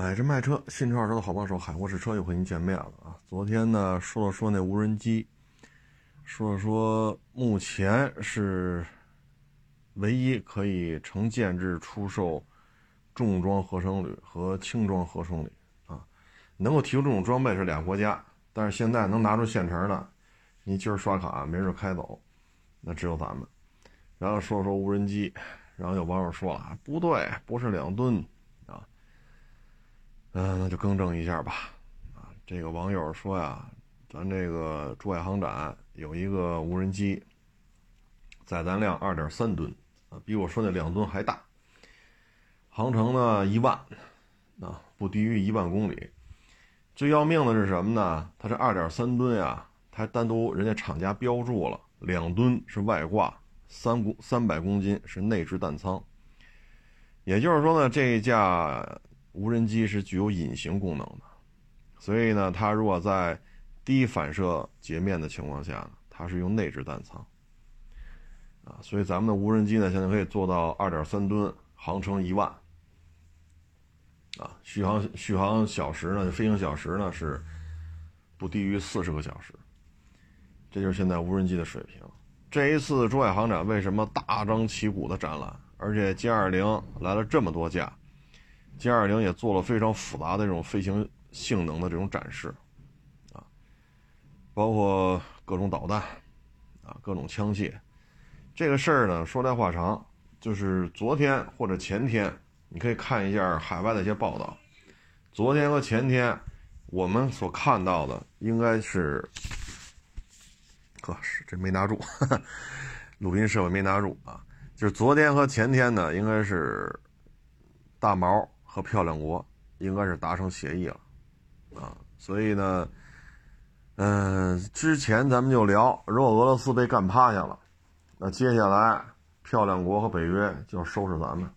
买车卖车，新车二手的好帮手，海阔试车又和您见面了啊！昨天呢说了说那无人机，说了说目前是唯一可以成建制出售重装合成铝和轻装合成铝啊，能够提供这种装备是俩国家，但是现在能拿出现成的，你今儿刷卡，明儿开走，那只有咱们。然后说说无人机，然后有网友说了，不对，不是两吨。嗯，那就更正一下吧。啊，这个网友说呀，咱这个珠海航展有一个无人机，载弹量二点三吨，啊，比我说那两吨还大。航程呢一万，啊，不低于一万公里。最要命的是什么呢？它这二点三吨呀，它单独人家厂家标注了，两吨是外挂，三公三百公斤是内置弹仓。也就是说呢，这一架。无人机是具有隐形功能的，所以呢，它如果在低反射截面的情况下，它是用内置弹仓，啊，所以咱们的无人机呢，现在可以做到二点三吨，航程一万，啊，续航续航小时呢，飞行小时呢是不低于四十个小时，这就是现在无人机的水平。这一次珠海航展为什么大张旗鼓的展览，而且歼二零来了这么多架？歼二零也做了非常复杂的这种飞行性能的这种展示，啊，包括各种导弹，啊，各种枪械。这个事儿呢，说来话长，就是昨天或者前天，你可以看一下海外的一些报道。昨天和前天，我们所看到的应该是，呵，这没拿住，录音设备没拿住啊。就是昨天和前天呢，应该是大毛。和漂亮国应该是达成协议了，啊，所以呢，嗯，之前咱们就聊，如果俄罗斯被干趴下了，那接下来漂亮国和北约就收拾咱们。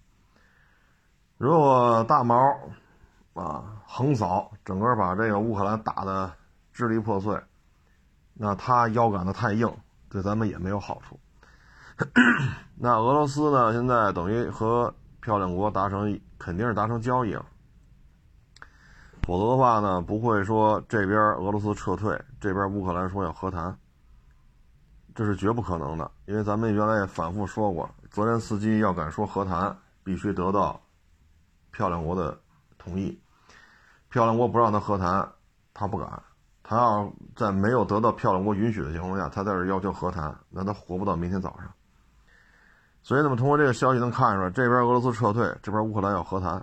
如果大毛啊横扫，整个把这个乌克兰打的支离破碎，那他腰杆子太硬，对咱们也没有好处。那俄罗斯呢，现在等于和。漂亮国达成肯定是达成交易了，否则的话呢，不会说这边俄罗斯撤退，这边乌克兰说要和谈，这是绝不可能的。因为咱们原来也反复说过，泽连斯基要敢说和谈，必须得到漂亮国的同意。漂亮国不让他和谈，他不敢。他要在没有得到漂亮国允许的情况下，他在这要求和谈，那他活不到明天早上。所以，那么通过这个消息能看出来，这边俄罗斯撤退，这边乌克兰要和谈，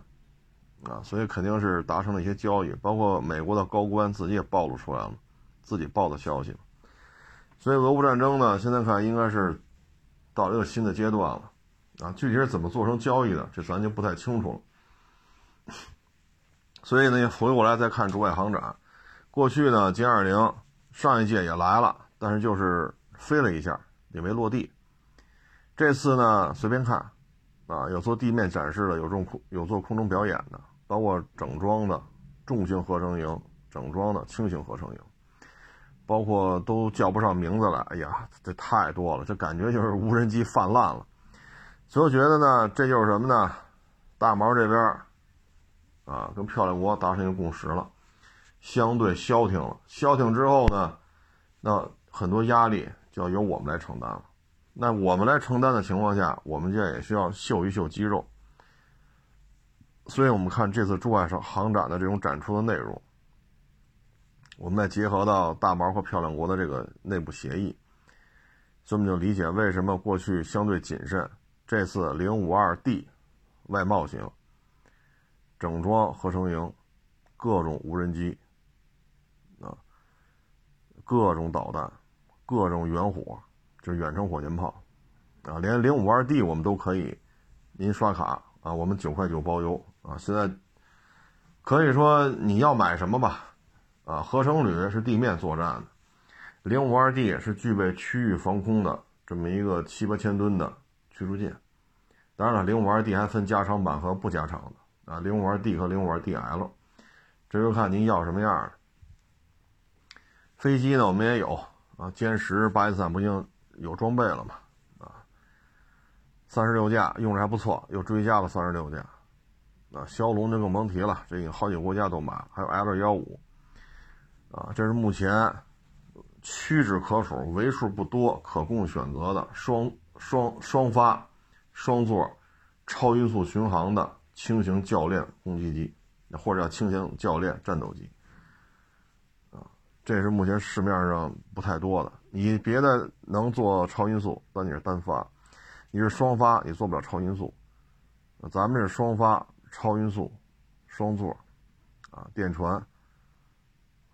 啊，所以肯定是达成了一些交易，包括美国的高官自己也暴露出来了，自己报的消息。所以，俄乌战争呢，现在看应该是到了一个新的阶段了，啊，具体是怎么做成交易的，这咱就不太清楚了。所以呢，回过来再看珠海航展，过去呢歼二零上一届也来了，但是就是飞了一下，也没落地。这次呢，随便看，啊，有做地面展示的，有这种空，有做空中表演的，包括整装的重型合成营，整装的轻型合成营，包括都叫不上名字来。哎呀，这太多了，这感觉就是无人机泛滥了。所以我觉得呢，这就是什么呢？大毛这边啊，跟漂亮国达成一个共识了，相对消停了。消停之后呢，那很多压力就要由我们来承担了。那我们来承担的情况下，我们这也需要秀一秀肌肉。所以我们看这次珠海航展的这种展出的内容，我们再结合到大毛和漂亮国的这个内部协议，所以我们就理解为什么过去相对谨慎，这次零五二 D 外贸型整装合成营，各种无人机啊，各种导弹，各种远火。就远程火箭炮，啊，连零五二 D 我们都可以，您刷卡啊，我们九块九包邮啊。现在可以说你要买什么吧，啊，合成旅是地面作战的，零五二 D 是具备区域防空的这么一个七八千吨的驱逐舰。当然了，零五二 D 还分加长版和不加长的啊，零五二 D 和零五二 DL，这就看您要什么样的。飞机呢，我们也有啊，歼十、巴基斯坦不行。有装备了嘛？啊，三十六架用着还不错，又追加了三十六架，啊，骁龙就更甭提了，这已经好几个国家都买，还有 L 幺五，啊，这是目前屈指可数、为数不多可供选择的双双双发、双座、超音速巡航的轻型教练攻击机，或者叫轻型教练战斗机，啊，这是目前市面上不太多的。你别的能做超音速，但你是单发；你是双发，你做不了超音速。咱们是双发。超音速、双座，啊，电传，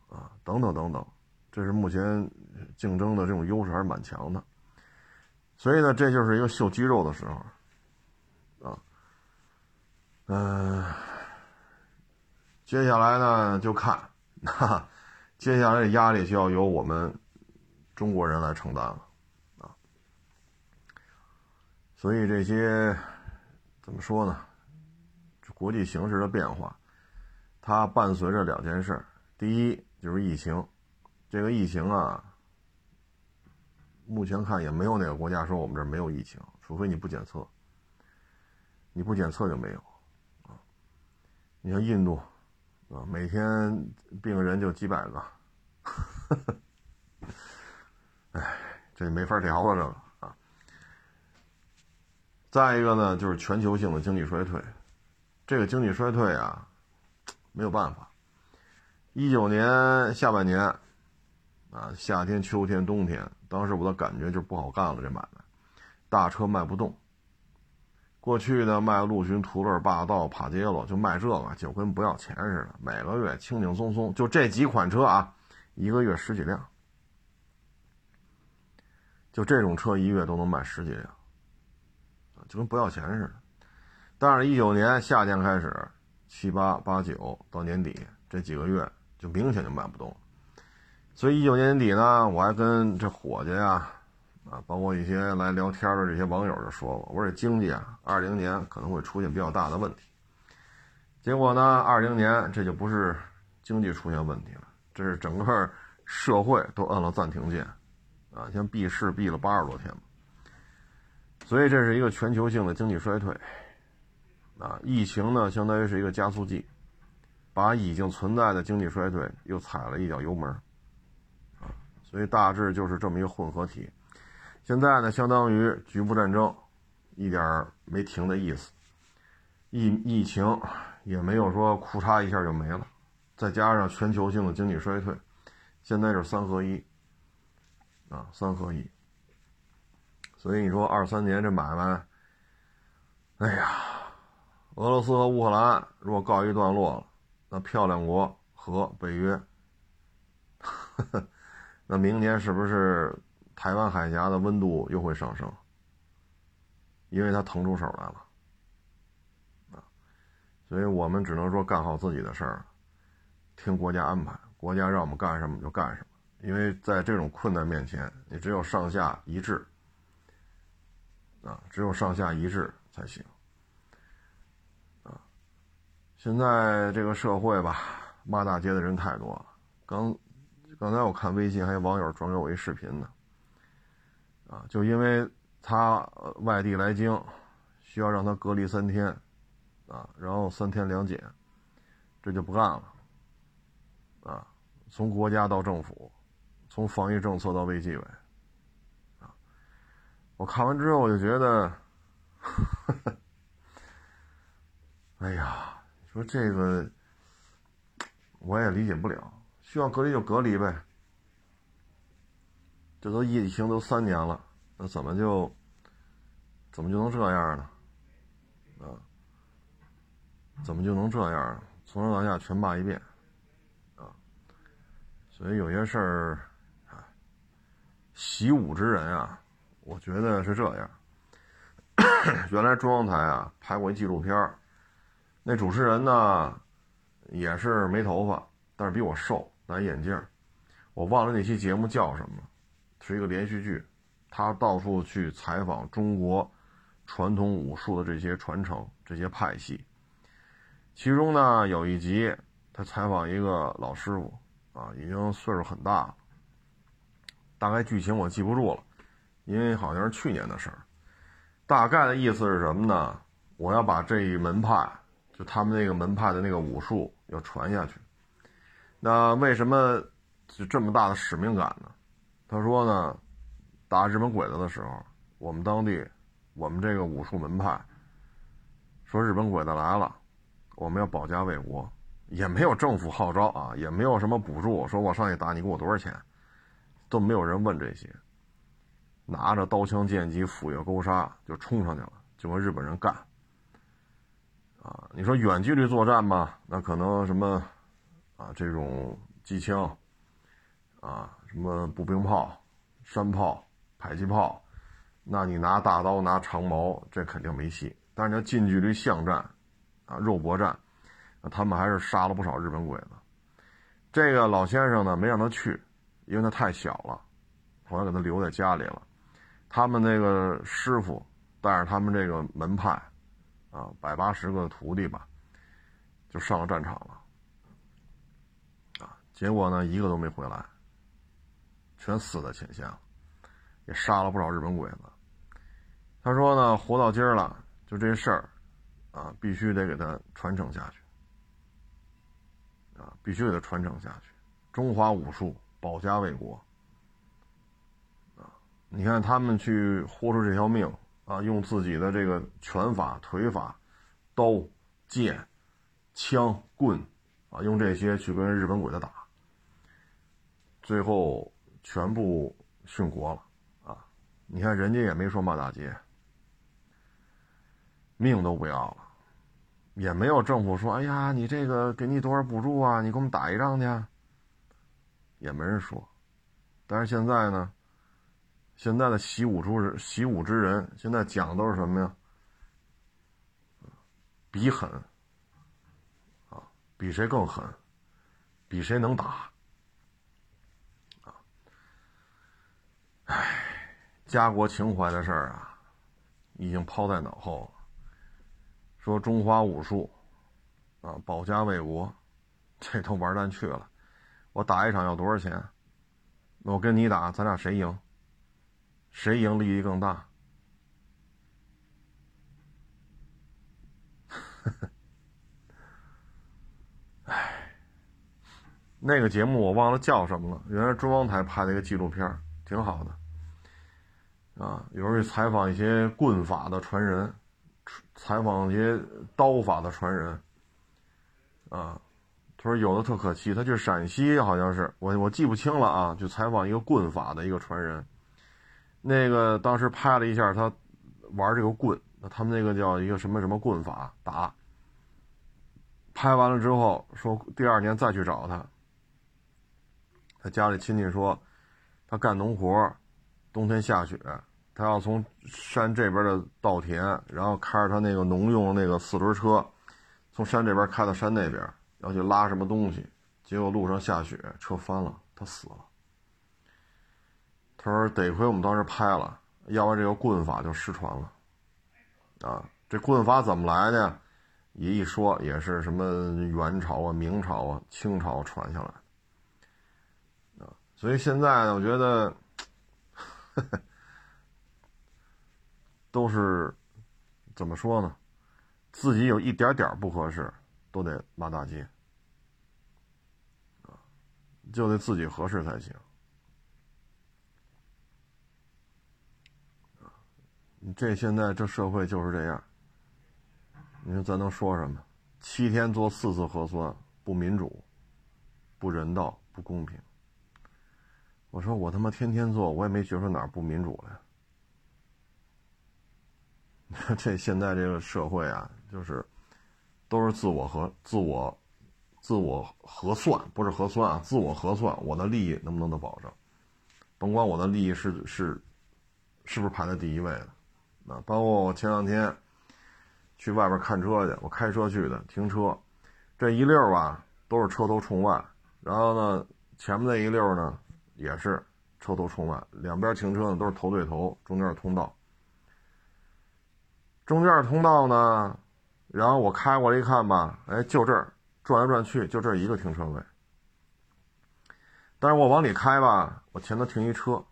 啊，等等等等，这是目前竞争的这种优势还是蛮强的。所以呢，这就是一个秀肌肉的时候，啊，嗯，接下来呢就看，哈，接下来的压力就要由我们中国人来承担了，啊，所以这些怎么说呢？国际形势的变化，它伴随着两件事第一就是疫情，这个疫情啊，目前看也没有哪个国家说我们这儿没有疫情，除非你不检测，你不检测就没有啊。你像印度啊，每天病人就几百个，哎，这没法聊了这个啊。再一个呢，就是全球性的经济衰退。这个经济衰退啊，没有办法。一九年下半年，啊，夏天、秋天、冬天，当时我的感觉就不好干了，这买卖，大车卖不动。过去呢，卖陆巡、途乐、霸道、帕杰罗，就卖这个，就跟不要钱似的，每个月轻轻松松，就这几款车啊，一个月十几辆，就这种车一月都能卖十几辆，就跟不要钱似的。但是，一九年夏天开始，七八八九到年底这几个月就明显就卖不动。所以一九年底呢，我还跟这伙计呀，啊，包括一些来聊天的这些网友就说过，我说这经济啊，二零年可能会出现比较大的问题。结果呢，二零年这就不是经济出现问题了，这是整个社会都摁了暂停键，啊，像闭市闭了八十多天。所以这是一个全球性的经济衰退。啊，疫情呢，相当于是一个加速剂，把已经存在的经济衰退又踩了一脚油门，啊，所以大致就是这么一个混合体。现在呢，相当于局部战争，一点没停的意思，疫疫情也没有说库嚓一下就没了，再加上全球性的经济衰退，现在是三合一，啊，三合一。所以你说二三年这买卖，哎呀。俄罗斯和乌克兰如果告一段落了，那漂亮国和北约，那明年是不是台湾海峡的温度又会上升？因为他腾出手来了，啊，所以我们只能说干好自己的事儿，听国家安排，国家让我们干什么就干什么。因为在这种困难面前，你只有上下一致，啊，只有上下一致才行。啊现在这个社会吧，骂大街的人太多了。刚刚才我看微信，还有网友转给我一视频呢。啊，就因为他外地来京，需要让他隔离三天，啊，然后三天两检，这就不干了。啊，从国家到政府，从防疫政策到卫计委，啊，我看完之后我就觉得，哎呀。你说这个我也理解不了，需要隔离就隔离呗。这都疫情都三年了，那怎么就怎么就能这样呢？啊，怎么就能这样？从上到下全骂一遍啊！所以有些事儿，习武之人啊，我觉得是这样。原来中央台啊拍过一纪录片。那主持人呢，也是没头发，但是比我瘦，戴眼镜我忘了那期节目叫什么，是一个连续剧，他到处去采访中国传统武术的这些传承、这些派系。其中呢，有一集他采访一个老师傅，啊，已经岁数很大了，大概剧情我记不住了，因为好像是去年的事儿。大概的意思是什么呢？我要把这一门派。就他们那个门派的那个武术要传下去。那为什么就这么大的使命感呢？他说呢，打日本鬼子的时候，我们当地，我们这个武术门派说日本鬼子来了，我们要保家卫国，也没有政府号召啊，也没有什么补助，说我上去打你给我多少钱，都没有人问这些，拿着刀枪剑戟斧钺钩叉就冲上去了，就跟日本人干。啊，你说远距离作战吧，那可能什么啊这种机枪啊，什么步兵炮、山炮、迫击炮，那你拿大刀拿长矛，这肯定没戏。但是你要近距离巷战啊，肉搏战，他们还是杀了不少日本鬼子。这个老先生呢，没让他去，因为他太小了，后来给他留在家里了。他们那个师傅带着他们这个门派。啊，百八十个徒弟吧，就上了战场了。啊，结果呢，一个都没回来，全死在前线了，也杀了不少日本鬼子。他说呢，活到今儿了，就这事儿，啊，必须得给他传承下去。啊，必须给他传承下去。中华武术，保家卫国。你看他们去豁出这条命。啊，用自己的这个拳法、腿法、刀、剑、枪、棍，啊，用这些去跟日本鬼子打，最后全部殉国了。啊，你看人家也没说骂大街，命都不要了，也没有政府说，哎呀，你这个给你多少补助啊？你给我们打一仗去，也没人说。但是现在呢？现在的习武之，习武之人，现在讲的都是什么呀？比狠，啊，比谁更狠，比谁能打，啊，唉，家国情怀的事儿啊，已经抛在脑后了。说中华武术，啊，保家卫国，这都玩蛋去了。我打一场要多少钱？我跟你打，咱俩谁赢？谁赢利益更大？哎，那个节目我忘了叫什么了。原来中央台拍的一个纪录片，挺好的。啊，有时候采访一些棍法的传人，采访一些刀法的传人。啊，说有的特可气，他去陕西好像是我我记不清了啊，就采访一个棍法的一个传人。那个当时拍了一下他玩这个棍，那他们那个叫一个什么什么棍法打。拍完了之后说第二年再去找他，他家里亲戚说他干农活，冬天下雪，他要从山这边的稻田，然后开着他那个农用那个四轮车，从山这边开到山那边要去拉什么东西，结果路上下雪，车翻了，他死了。他说：“得亏我们当时拍了，要不然这个棍法就失传了。啊，这棍法怎么来的？也一说也是什么元朝啊、明朝啊、清朝传下来。啊，所以现在呢，我觉得 都是怎么说呢？自己有一点点不合适，都得骂大街。就得自己合适才行。”这现在这社会就是这样，你说咱能说什么？七天做四次核酸，不民主，不人道，不公平。我说我他妈天天做，我也没觉出哪儿不民主来。这现在这个社会啊，就是都是自我和自我自我核算，不是核酸啊，自我核算，我的利益能不能得保证？甭管我的利益是是是不是排在第一位的。啊，包括我前两天去外边看车去，我开车去的，停车这一溜吧都是车头冲外，然后呢前面那一溜呢也是车头冲外，两边停车呢都是头对头，中间是通道。中间是通道呢，然后我开过来一看吧，哎，就这儿转来转去就这一个停车位，但是我往里开吧，我前头停一车。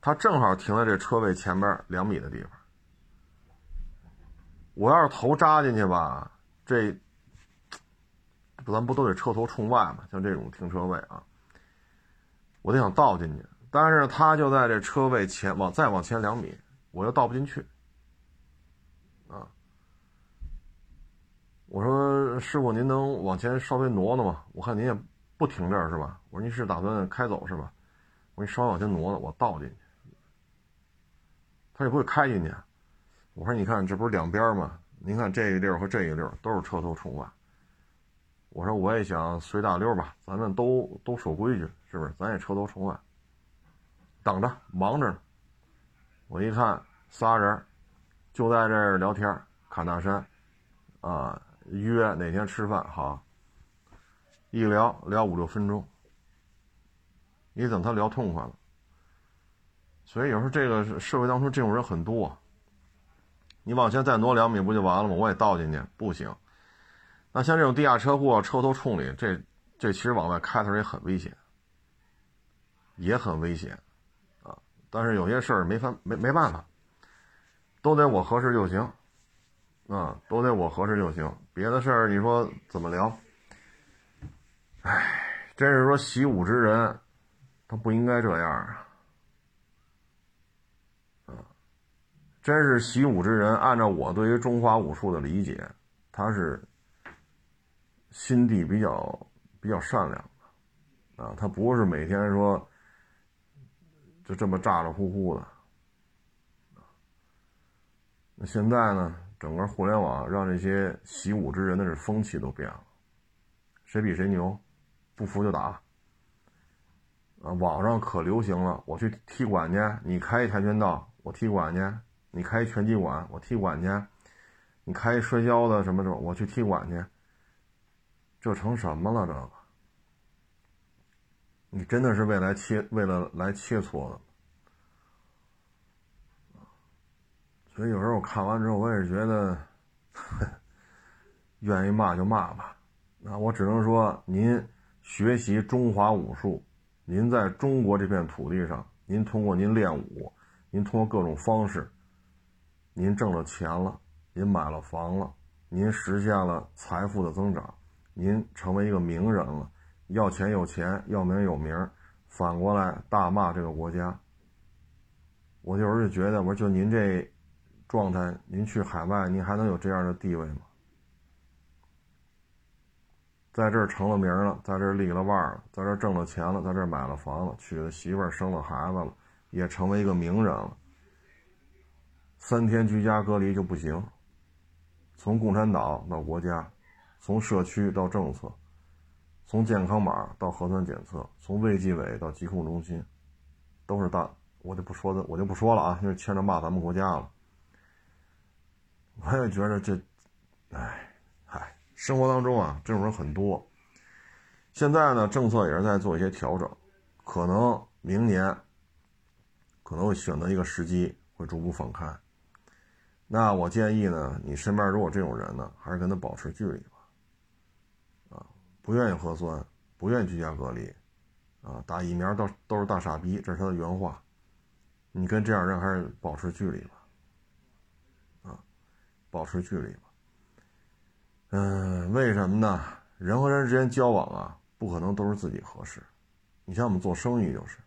他正好停在这车位前边两米的地方。我要是头扎进去吧，这不咱不都得车头冲外吗？像这种停车位啊，我就想倒进去，但是他就在这车位前往再往前两米，我又倒不进去。我说师傅，您能往前稍微挪挪吗？我看您也不停这儿是吧？我说您是打算开走是吧？我说你稍微往前挪挪，我倒进去。他也不会开进去。我说你看这不是两边吗？您看这一溜和这一溜都是车头冲外。我说我也想随大溜吧，咱们都都守规矩，是不是？咱也车头冲外，等着忙着呢。我一看仨人。就在这儿聊天，侃大山，啊，约哪天吃饭好。一聊聊五六分钟，你等他聊痛快了。所以有时候这个社会当中这种人很多。你往前再挪两米不就完了吗？我也倒进去不行。那像这种地下车库车头冲里，这这其实往外开头也很危险，也很危险，啊！但是有些事儿没法没没办法。都得我合适就行，啊，都得我合适就行。别的事儿你说怎么聊？哎，真是说习武之人，他不应该这样啊！啊，真是习武之人，按照我对于中华武术的理解，他是心地比较比较善良的，啊，他不是每天说就这么咋咋呼呼的。那现在呢？整个互联网让这些习武之人的这风气都变了，谁比谁牛，不服就打。啊，网上可流行了，我去踢馆去，你开一跆拳道，我踢馆去；你开拳击馆，我踢馆去；你开一摔跤的什么什么，我去踢馆去。这成什么了？这个，你真的是为来切，为了来切磋的？所以有时候我看完之后，我也是觉得，愿意骂就骂吧。那我只能说，您学习中华武术，您在中国这片土地上，您通过您练武，您通过各种方式，您挣了钱了，您买了房了，您实现了财富的增长，您成为一个名人了，要钱有钱，要名有名，反过来大骂这个国家。我有时候就觉得，我说就您这。状态，您去海外，您还能有这样的地位吗？在这儿成了名了，在这儿立了腕了，在这儿挣了钱了，在这儿买了房子，娶了媳妇儿，生了孩子了，也成为一个名人了。三天居家隔离就不行，从共产党到国家，从社区到政策，从健康码到核酸检测，从卫计委到疾控中心，都是大，我就不说的，我就不说了啊，因为牵着骂咱们国家了。我也觉得这，哎，嗨，生活当中啊，这种人很多。现在呢，政策也是在做一些调整，可能明年可能会选择一个时机，会逐步放开。那我建议呢，你身边如果这种人呢，还是跟他保持距离吧。啊，不愿意核酸，不愿意居家隔离，啊，打疫苗都都是大傻逼，这是他的原话。你跟这样人还是保持距离吧。保持距离吧。嗯，为什么呢？人和人之间交往啊，不可能都是自己合适。你像我们做生意就是，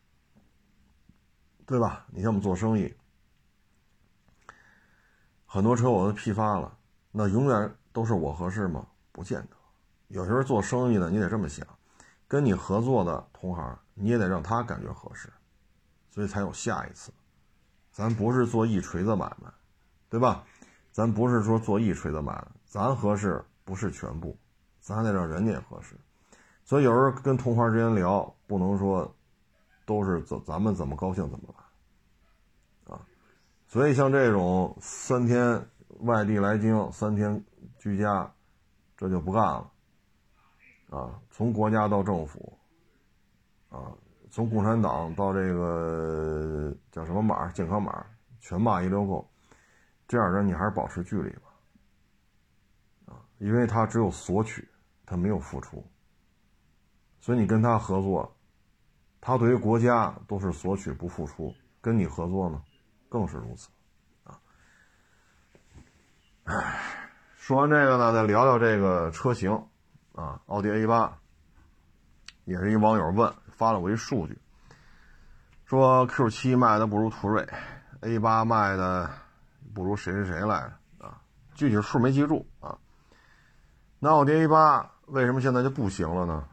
对吧？你像我们做生意，很多车我都批发了，那永远都是我合适吗？不见得。有时候做生意呢，你得这么想，跟你合作的同行，你也得让他感觉合适，所以才有下一次。咱不是做一锤子买卖，对吧？咱不是说做一锤子买卖，咱合适不是全部，咱得让人家也合适。所以有时候跟同行之间聊，不能说都是咱咱们怎么高兴怎么来啊。所以像这种三天外地来京，三天居家，这就不干了啊。从国家到政府啊，从共产党到这个叫什么码健康码，全骂一溜够。这样人你还是保持距离吧，啊，因为他只有索取，他没有付出，所以你跟他合作，他对于国家都是索取不付出，跟你合作呢，更是如此，啊，唉，说完这个呢，再聊聊这个车型。啊，奥迪 A 八，也是一网友问发了我一数据，说 Q 七卖的不如途锐，A 八卖的不如谁谁谁来着啊？具体数没记住啊。那奥迪 A 八为什么现在就不行了呢？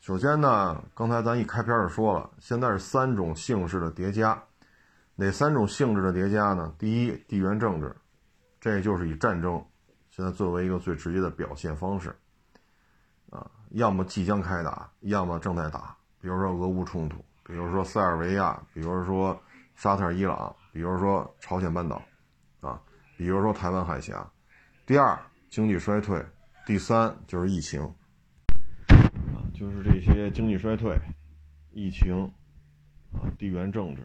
首先呢，刚才咱一开篇就说了，现在是三种姓氏的叠加，哪三种性质的叠加呢？第一，地缘政治，这就是以战争。现在作为一个最直接的表现方式，啊，要么即将开打，要么正在打。比如说俄乌冲突，比如说塞尔维亚，比如说沙特、伊朗，比如说朝鲜半岛，比如说台湾海峡。第二，经济衰退；第三，就是疫情，啊，就是这些经济衰退、疫情，啊，地缘政治，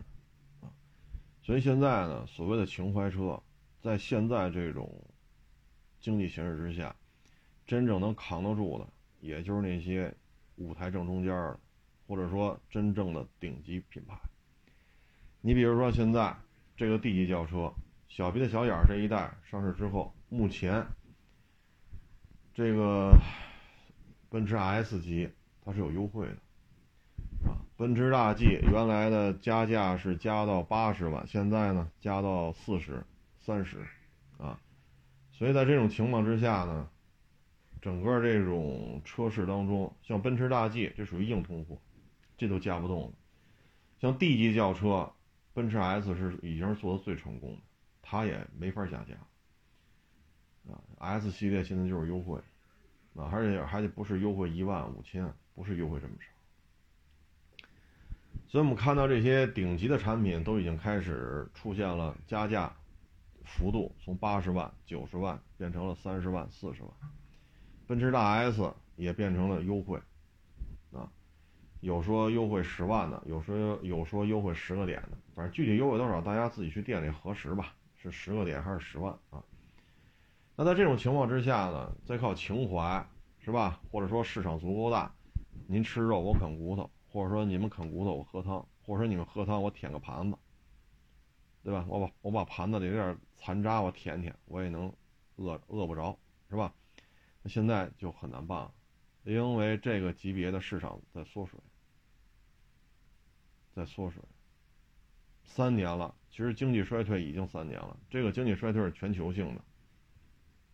啊，所以现在呢，所谓的情怀车，在现在这种。经济形势之下，真正能扛得住的，也就是那些舞台正中间的，或者说真正的顶级品牌。你比如说现在这个 D 级轿车，小鼻的小眼这一代上市之后，目前这个奔驰 S 级它是有优惠的啊。奔驰大 G 原来的加价是加到八十万，现在呢加到四十、三十啊。所以在这种情况之下呢，整个这种车市当中，像奔驰大 G 这属于硬通货，这都加不动了。像 D 级轿车，奔驰 S 是已经是做的最成功的，它也没法加价。啊，S 系列现在就是优惠，啊，而且还得不是优惠一万五千，不是优惠这么少。所以我们看到这些顶级的产品都已经开始出现了加价。幅度从八十万、九十万变成了三十万、四十万，奔驰大 S 也变成了优惠，啊，有说优惠十万的，有说有说优惠十个点的，反正具体优惠多少，大家自己去店里核实吧，是十个点还是十万啊？那在这种情况之下呢，再靠情怀是吧？或者说市场足够大，您吃肉我啃骨头，或者说你们啃骨头我喝汤，或者说你们喝汤我舔个盘子。对吧？我把我把盘子里有点残渣，我舔舔，我也能饿饿不着，是吧？那现在就很难办了，因为这个级别的市场在缩水，在缩水。三年了，其实经济衰退已经三年了。这个经济衰退是全球性的，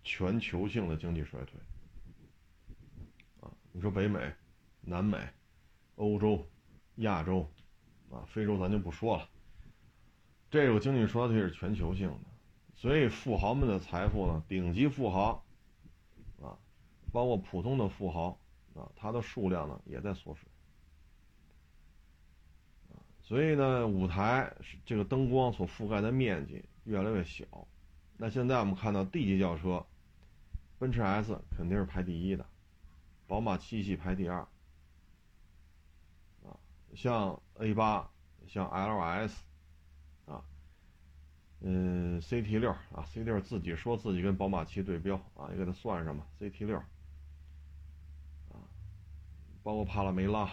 全球性的经济衰退。啊，你说北美、南美、欧洲、亚洲，啊，非洲咱就不说了。这个经济衰退是全球性的，所以富豪们的财富呢，顶级富豪，啊，包括普通的富豪，啊，它的数量呢也在缩水，所以呢，舞台这个灯光所覆盖的面积越来越小。那现在我们看到 D 级轿车，奔驰 S 肯定是排第一的，宝马七系排第二，啊，像 A 八，像 LS 啊。嗯，CT 六啊，CT 六自己说自己跟宝马七对标啊，也给它算上吧，CT 六啊，包括帕拉梅拉，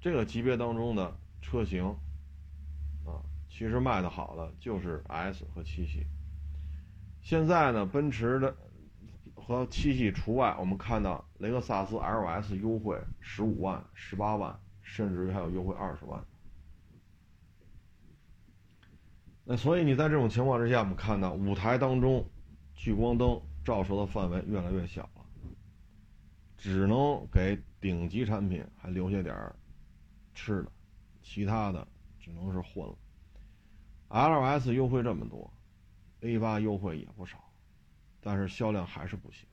这个级别当中的车型啊，其实卖的好的就是 S 和七系。现在呢，奔驰的和七系除外，我们看到雷克萨斯 LS 优惠十五万、十八万，甚至于还有优惠二十万。那所以你在这种情况之下，我们看到舞台当中聚光灯照射的范围越来越小了，只能给顶级产品还留下点儿吃的，其他的只能是混了。LS 优惠这么多，A 八优惠也不少，但是销量还是不行，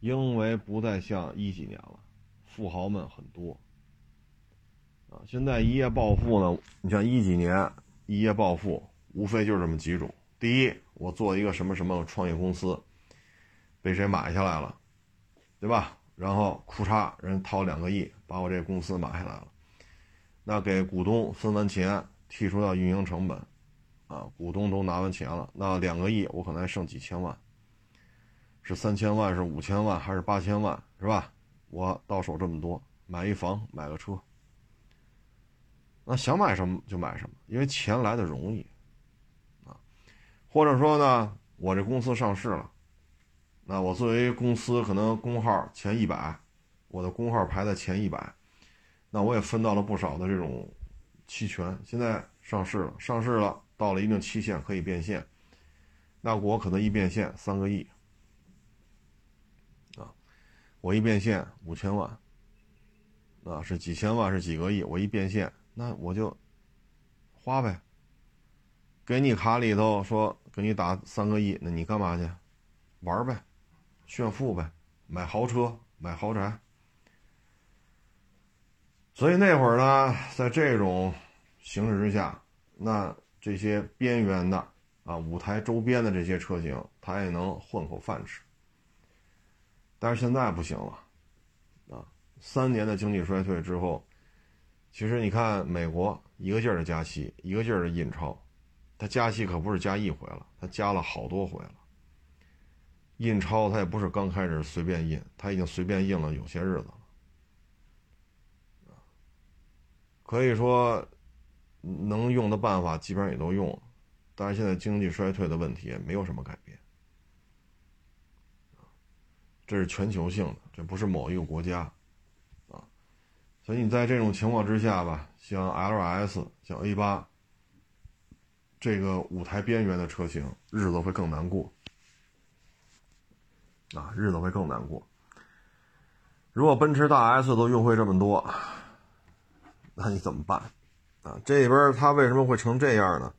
因为不再像一几年了，富豪们很多啊。现在一夜暴富呢，你像一几年一夜暴富。无非就是这么几种：第一，我做一个什么什么创业公司，被谁买下来了，对吧？然后库嚓，人掏两个亿把我这公司买下来了，那给股东分完钱，剔除掉运营成本，啊，股东都拿完钱了，那两个亿我可能还剩几千万，是三千万，是五千万，还是八千万，是吧？我到手这么多，买一房，买个车，那想买什么就买什么，因为钱来的容易。啊或者说呢，我这公司上市了，那我作为公司可能工号前一百，我的工号排在前一百，那我也分到了不少的这种期权。现在上市了，上市了，到了一定期限可以变现，那我可能一变现三个亿，啊，我一变现五千万，啊是几千万是几个亿，我一变现，那我就花呗。给你卡里头说给你打三个亿，那你干嘛去？玩呗，炫富呗，买豪车，买豪宅。所以那会儿呢，在这种形势之下，那这些边缘的啊，舞台周边的这些车型，它也能混口饭吃。但是现在不行了，啊，三年的经济衰退之后，其实你看美国一个劲儿的加息，一个劲儿的印钞。它加息可不是加一回了，它加了好多回了。印钞它也不是刚开始随便印，它已经随便印了有些日子了。可以说，能用的办法基本上也都用了，但是现在经济衰退的问题也没有什么改变。这是全球性的，这不是某一个国家，啊，所以你在这种情况之下吧，像 LS，像 A 八。这个舞台边缘的车型，日子会更难过啊，日子会更难过。如果奔驰大 S 都优惠这么多，那你怎么办啊？这边它为什么会成这样呢？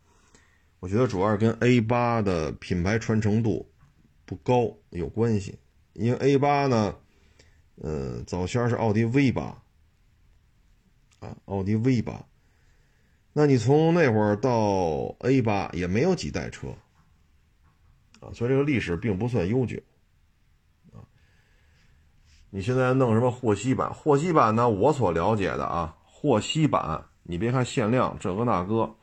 我觉得主要是跟 A 八的品牌传承度不高有关系。因为 A 八呢，呃，早先是奥迪 V 八啊，奥迪 V 八。那你从那会儿到 A 八也没有几代车，啊，所以这个历史并不算悠久，啊，你现在弄什么霍希版？霍希版呢？我所了解的啊，霍希版，你别看限量这个那个，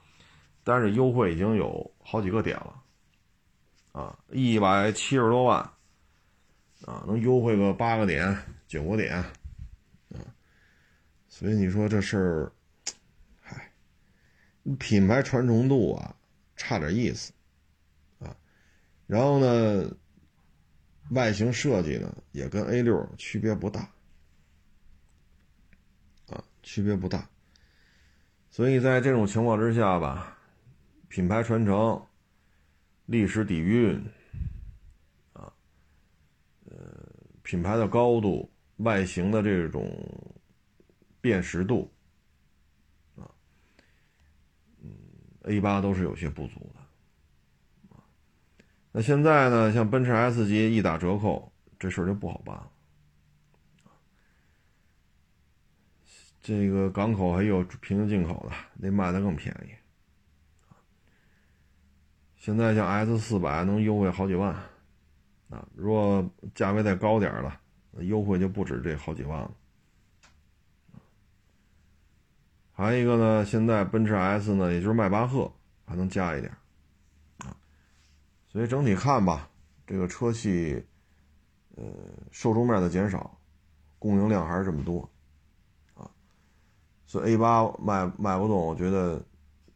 但是优惠已经有好几个点了，啊，一百七十多万，啊，能优惠个八个点、九个点，啊，所以你说这事儿。嗨品牌传承度啊，差点意思，啊，然后呢，外形设计呢也跟 A 六区别不大，区别不大，所以在这种情况之下吧，品牌传承、历史底蕴，啊，呃，品牌的高度、外形的这种辨识度。啊，嗯 A 八都是有些不足的，那现在呢？像奔驰 S 级一打折扣，这事儿就不好办了。这个港口还有平行进口的，那卖的更便宜。现在像 S 四百能优惠好几万，啊，如果价位再高点了，优惠就不止这好几万了。还有一个呢，现在奔驰 S 呢，也就是迈巴赫还能加一点，啊，所以整体看吧，这个车系，呃，受众面的减少，供应量还是这么多，所以 A 八卖卖不动，我觉得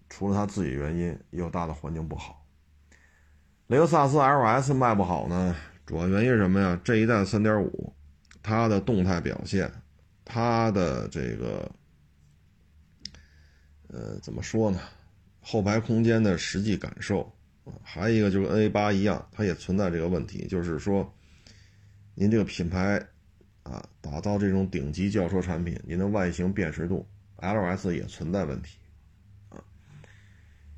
除了它自己原因，也有大的环境不好。雷克萨斯 LS 卖不好呢，主要原因是什么呀？这一代三点五，它的动态表现，它的这个。呃，怎么说呢？后排空间的实际感受啊，还有一个就是跟 A 八一样，它也存在这个问题，就是说，您这个品牌啊，打造这种顶级轿车产品，您的外形辨识度，LS 也存在问题啊。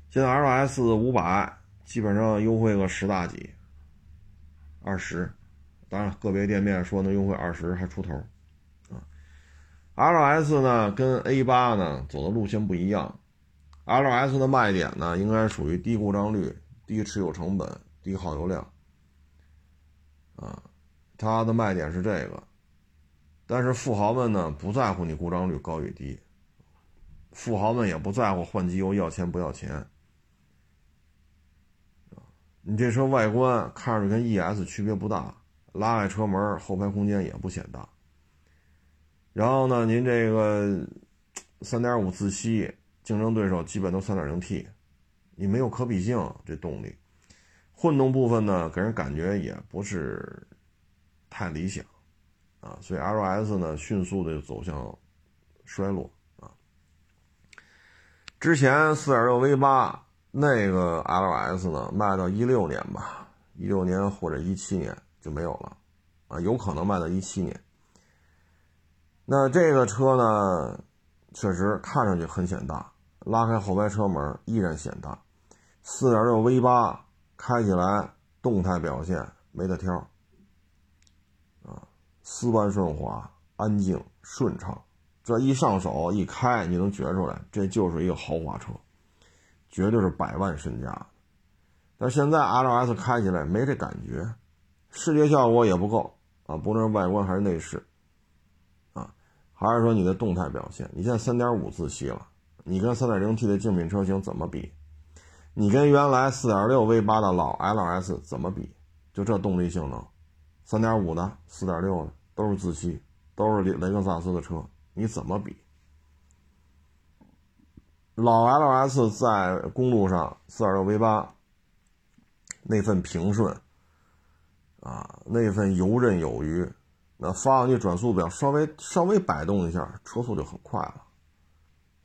现在 LS 五百基本上优惠个十大几，二十，当然个别店面说能优惠二十还出头。啊 L S 呢，跟 A 八呢走的路线不一样。L S 的卖点呢，应该属于低故障率、低持有成本、低耗油量。啊，它的卖点是这个。但是富豪们呢，不在乎你故障率高与低，富豪们也不在乎换机油要钱不要钱。你这车外观看着跟 E S 区别不大，拉开车门，后排空间也不显大。然后呢，您这个三点五自吸，竞争对手基本都三点零 T，你没有可比性，这动力，混动部分呢，给人感觉也不是太理想啊，所以 LS 呢迅速的走向衰落。之前4.6 V8 那个 LS 呢，卖到一六年吧，一六年或者一七年就没有了啊，有可能卖到一七年。那这个车呢，确实看上去很显大，拉开后排车门依然显大。4.6 V8 开起来动态表现没得挑，啊，丝般顺滑、安静顺畅，这一上手一开，你能觉出来，这就是一个豪华车，绝对是百万身价。但现在 LS 开起来没这感觉，视觉效果也不够啊，不论是外观还是内饰。啊还是说你的动态表现？你现在三点五自吸了，你跟三点零 T 的竞品车型怎么比？你跟原来四点六 V 八的老 LS 怎么比？就这动力性能，三点五的、四点六的都是自吸，都是雷雷克萨斯的车，你怎么比？老 LS 在公路上四点六 V 八那份平顺啊，那份游刃有余。那发动机转速表稍微稍微摆动一下，车速就很快了。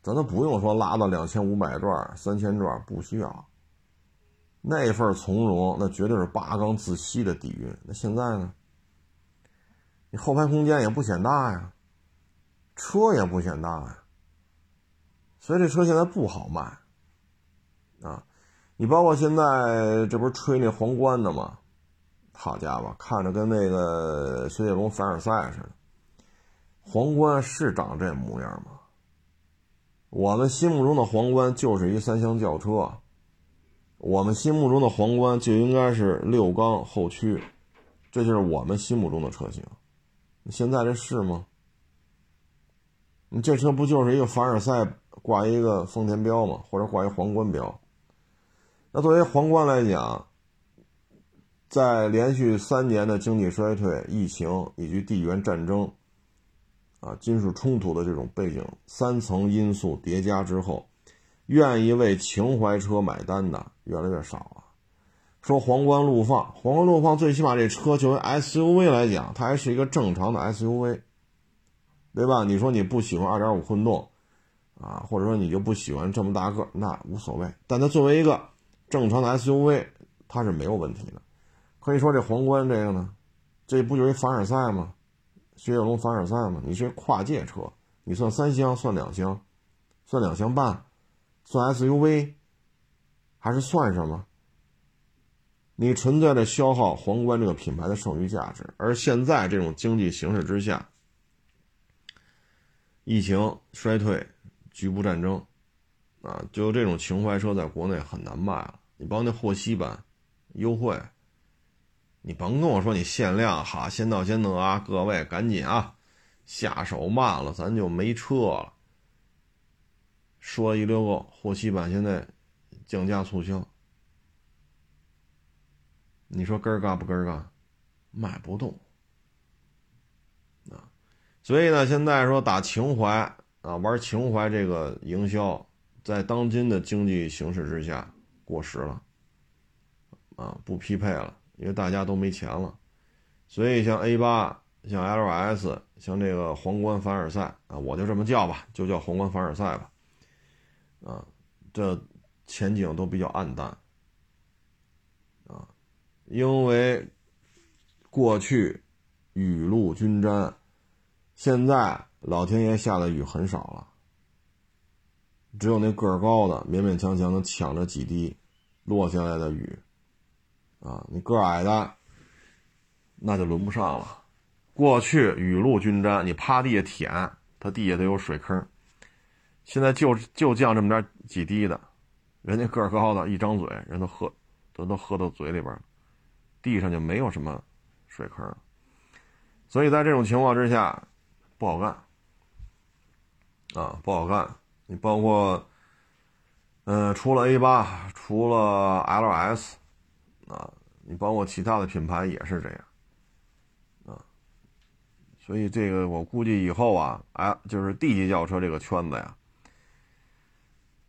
咱都不用说拉到两千五百转、三千转，不需要。那份从容，那绝对是八缸自吸的底蕴。那现在呢？你后排空间也不显大呀，车也不显大呀，所以这车现在不好卖啊。你包括现在这不是吹那皇冠的吗？好家伙，看着跟那个雪铁龙凡尔赛似的。皇冠是长这模样吗？我们心目中的皇冠就是一三厢轿车，我们心目中的皇冠就应该是六缸后驱，这就是我们心目中的车型。现在这是吗？你这车不就是一个凡尔赛挂一个丰田标吗？或者挂一皇冠标？那作为皇冠来讲。在连续三年的经济衰退、疫情以及地缘战争、啊军事冲突的这种背景三层因素叠加之后，愿意为情怀车买单的越来越少了。说皇冠陆放，皇冠陆放，最起码这车作为 SUV 来讲，它还是一个正常的 SUV，对吧？你说你不喜欢2.5混动，啊，或者说你就不喜欢这么大个，那无所谓。但它作为一个正常的 SUV，它是没有问题的。可以说这皇冠这个呢，这不就是凡尔赛吗？雪铁龙凡尔赛吗？你是跨界车，你算三厢，算两厢，算两厢半，算 SUV，还是算什么？你存在着消耗皇冠这个品牌的剩余价值。而现在这种经济形势之下，疫情衰退、局部战争，啊，就这种情怀车在国内很难卖了。你包括那霍希版优惠。你甭跟我说你限量哈，先到先得啊！各位赶紧啊，下手慢了咱就没车了。说一溜够，霍希版现在降价促销，你说根儿嘎不根儿嘎？卖不动！所以呢，现在说打情怀啊，玩情怀这个营销，在当今的经济形势之下过时了啊，不匹配了。因为大家都没钱了，所以像 A 八、像 LS、像这个皇冠凡尔赛啊，我就这么叫吧，就叫皇冠凡尔赛吧。啊，这前景都比较暗淡啊，因为过去雨露均沾，现在老天爷下的雨很少了，只有那个儿高的勉勉强强能抢着几滴落下来的雨。啊，你个矮的，那就轮不上了。过去雨露均沾，你趴地下舔，它地下都有水坑。现在就就降这么点几滴的，人家个儿高的，一张嘴，人都喝，都都喝到嘴里边地上就没有什么水坑。所以在这种情况之下，不好干。啊，不好干。你包括，嗯，除了 A 八，除了 LS。啊，你包括其他的品牌也是这样，啊，所以这个我估计以后啊，哎，就是 D 级轿车这个圈子呀，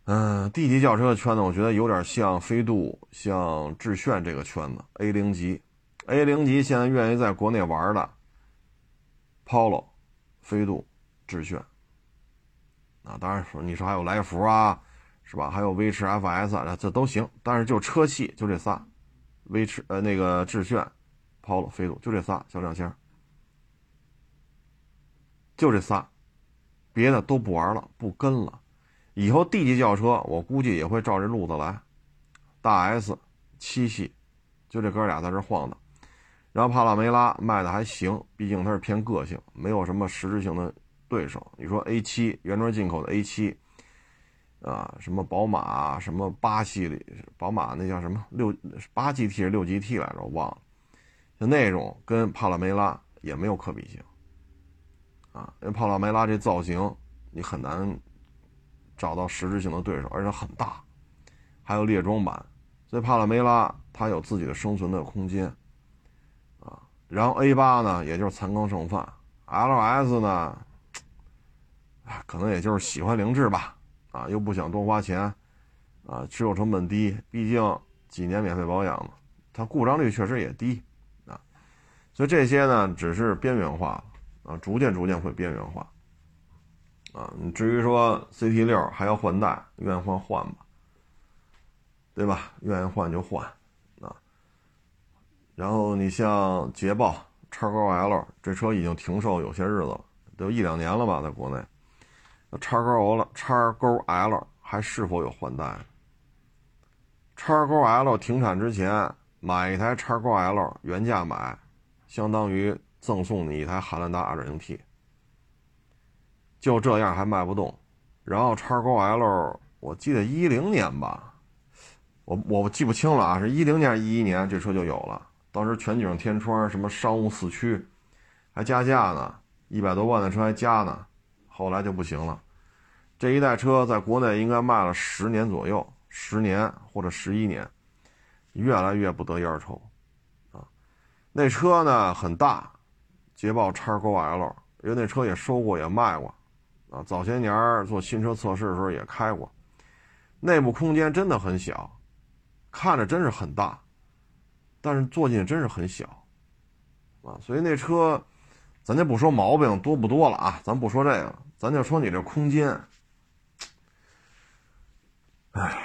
嗯，D 级轿车的圈子，我觉得有点像飞度、像致炫这个圈子。A 零级，A 零级现在愿意在国内玩的，Polo、飞度、致炫。啊，当然说你说还有来福啊，是吧？还有威驰 FS 啊，这都行。但是就车系就这仨，威驰呃那个致炫、Polo、飞度就这仨小两厢，就这仨，别的都不玩了，不跟了。以后 D 级轿车我估计也会照这路子来，大 S、七系，就这哥俩在这晃荡。然后帕拉梅拉卖的还行，毕竟它是偏个性，没有什么实质性的。对手，你说 A7 原装进口的 A7，啊，什么宝马，什么八系里，宝马那叫什么六八 GT 是六 GT 来着，我忘了。就那种跟帕拉梅拉也没有可比性，啊，因为帕拉梅拉这造型你很难找到实质性的对手，而且很大，还有列装版，所以帕拉梅拉它有自己的生存的空间，然后 A8 呢，也就是残羹剩饭，LS 呢。可能也就是喜欢凌志吧，啊，又不想多花钱，啊，持有成本低，毕竟几年免费保养嘛，它故障率确实也低，啊，所以这些呢只是边缘化了，啊，逐渐逐渐会边缘化，啊，你至于说 CT 六还要换代，愿意换换吧，对吧？愿意换就换，然后你像捷豹叉勾 L 这车已经停售有些日子了，都一两年了吧，在国内。叉勾了，叉勾 L 还是否有换代？叉勾 L 停产之前买一台叉勾 L 原价买，相当于赠送你一台汉兰达 2.0T，就这样还卖不动。然后叉勾 L 我记得一零年吧，我我记不清了啊，是一零年一一年这车就有了，当时全景天窗，什么商务四驱，还加价呢，一百多万的车还加呢。后来就不行了，这一代车在国内应该卖了十年左右，十年或者十一年，越来越不得烟抽，啊，那车呢很大，捷豹叉勾 L，因为那车也收过也卖过，啊，早些年做新车测试的时候也开过，内部空间真的很小，看着真是很大，但是坐进去真是很小，啊，所以那车。咱就不说毛病多不多了啊，咱不说这个，咱就说你这空间。唉，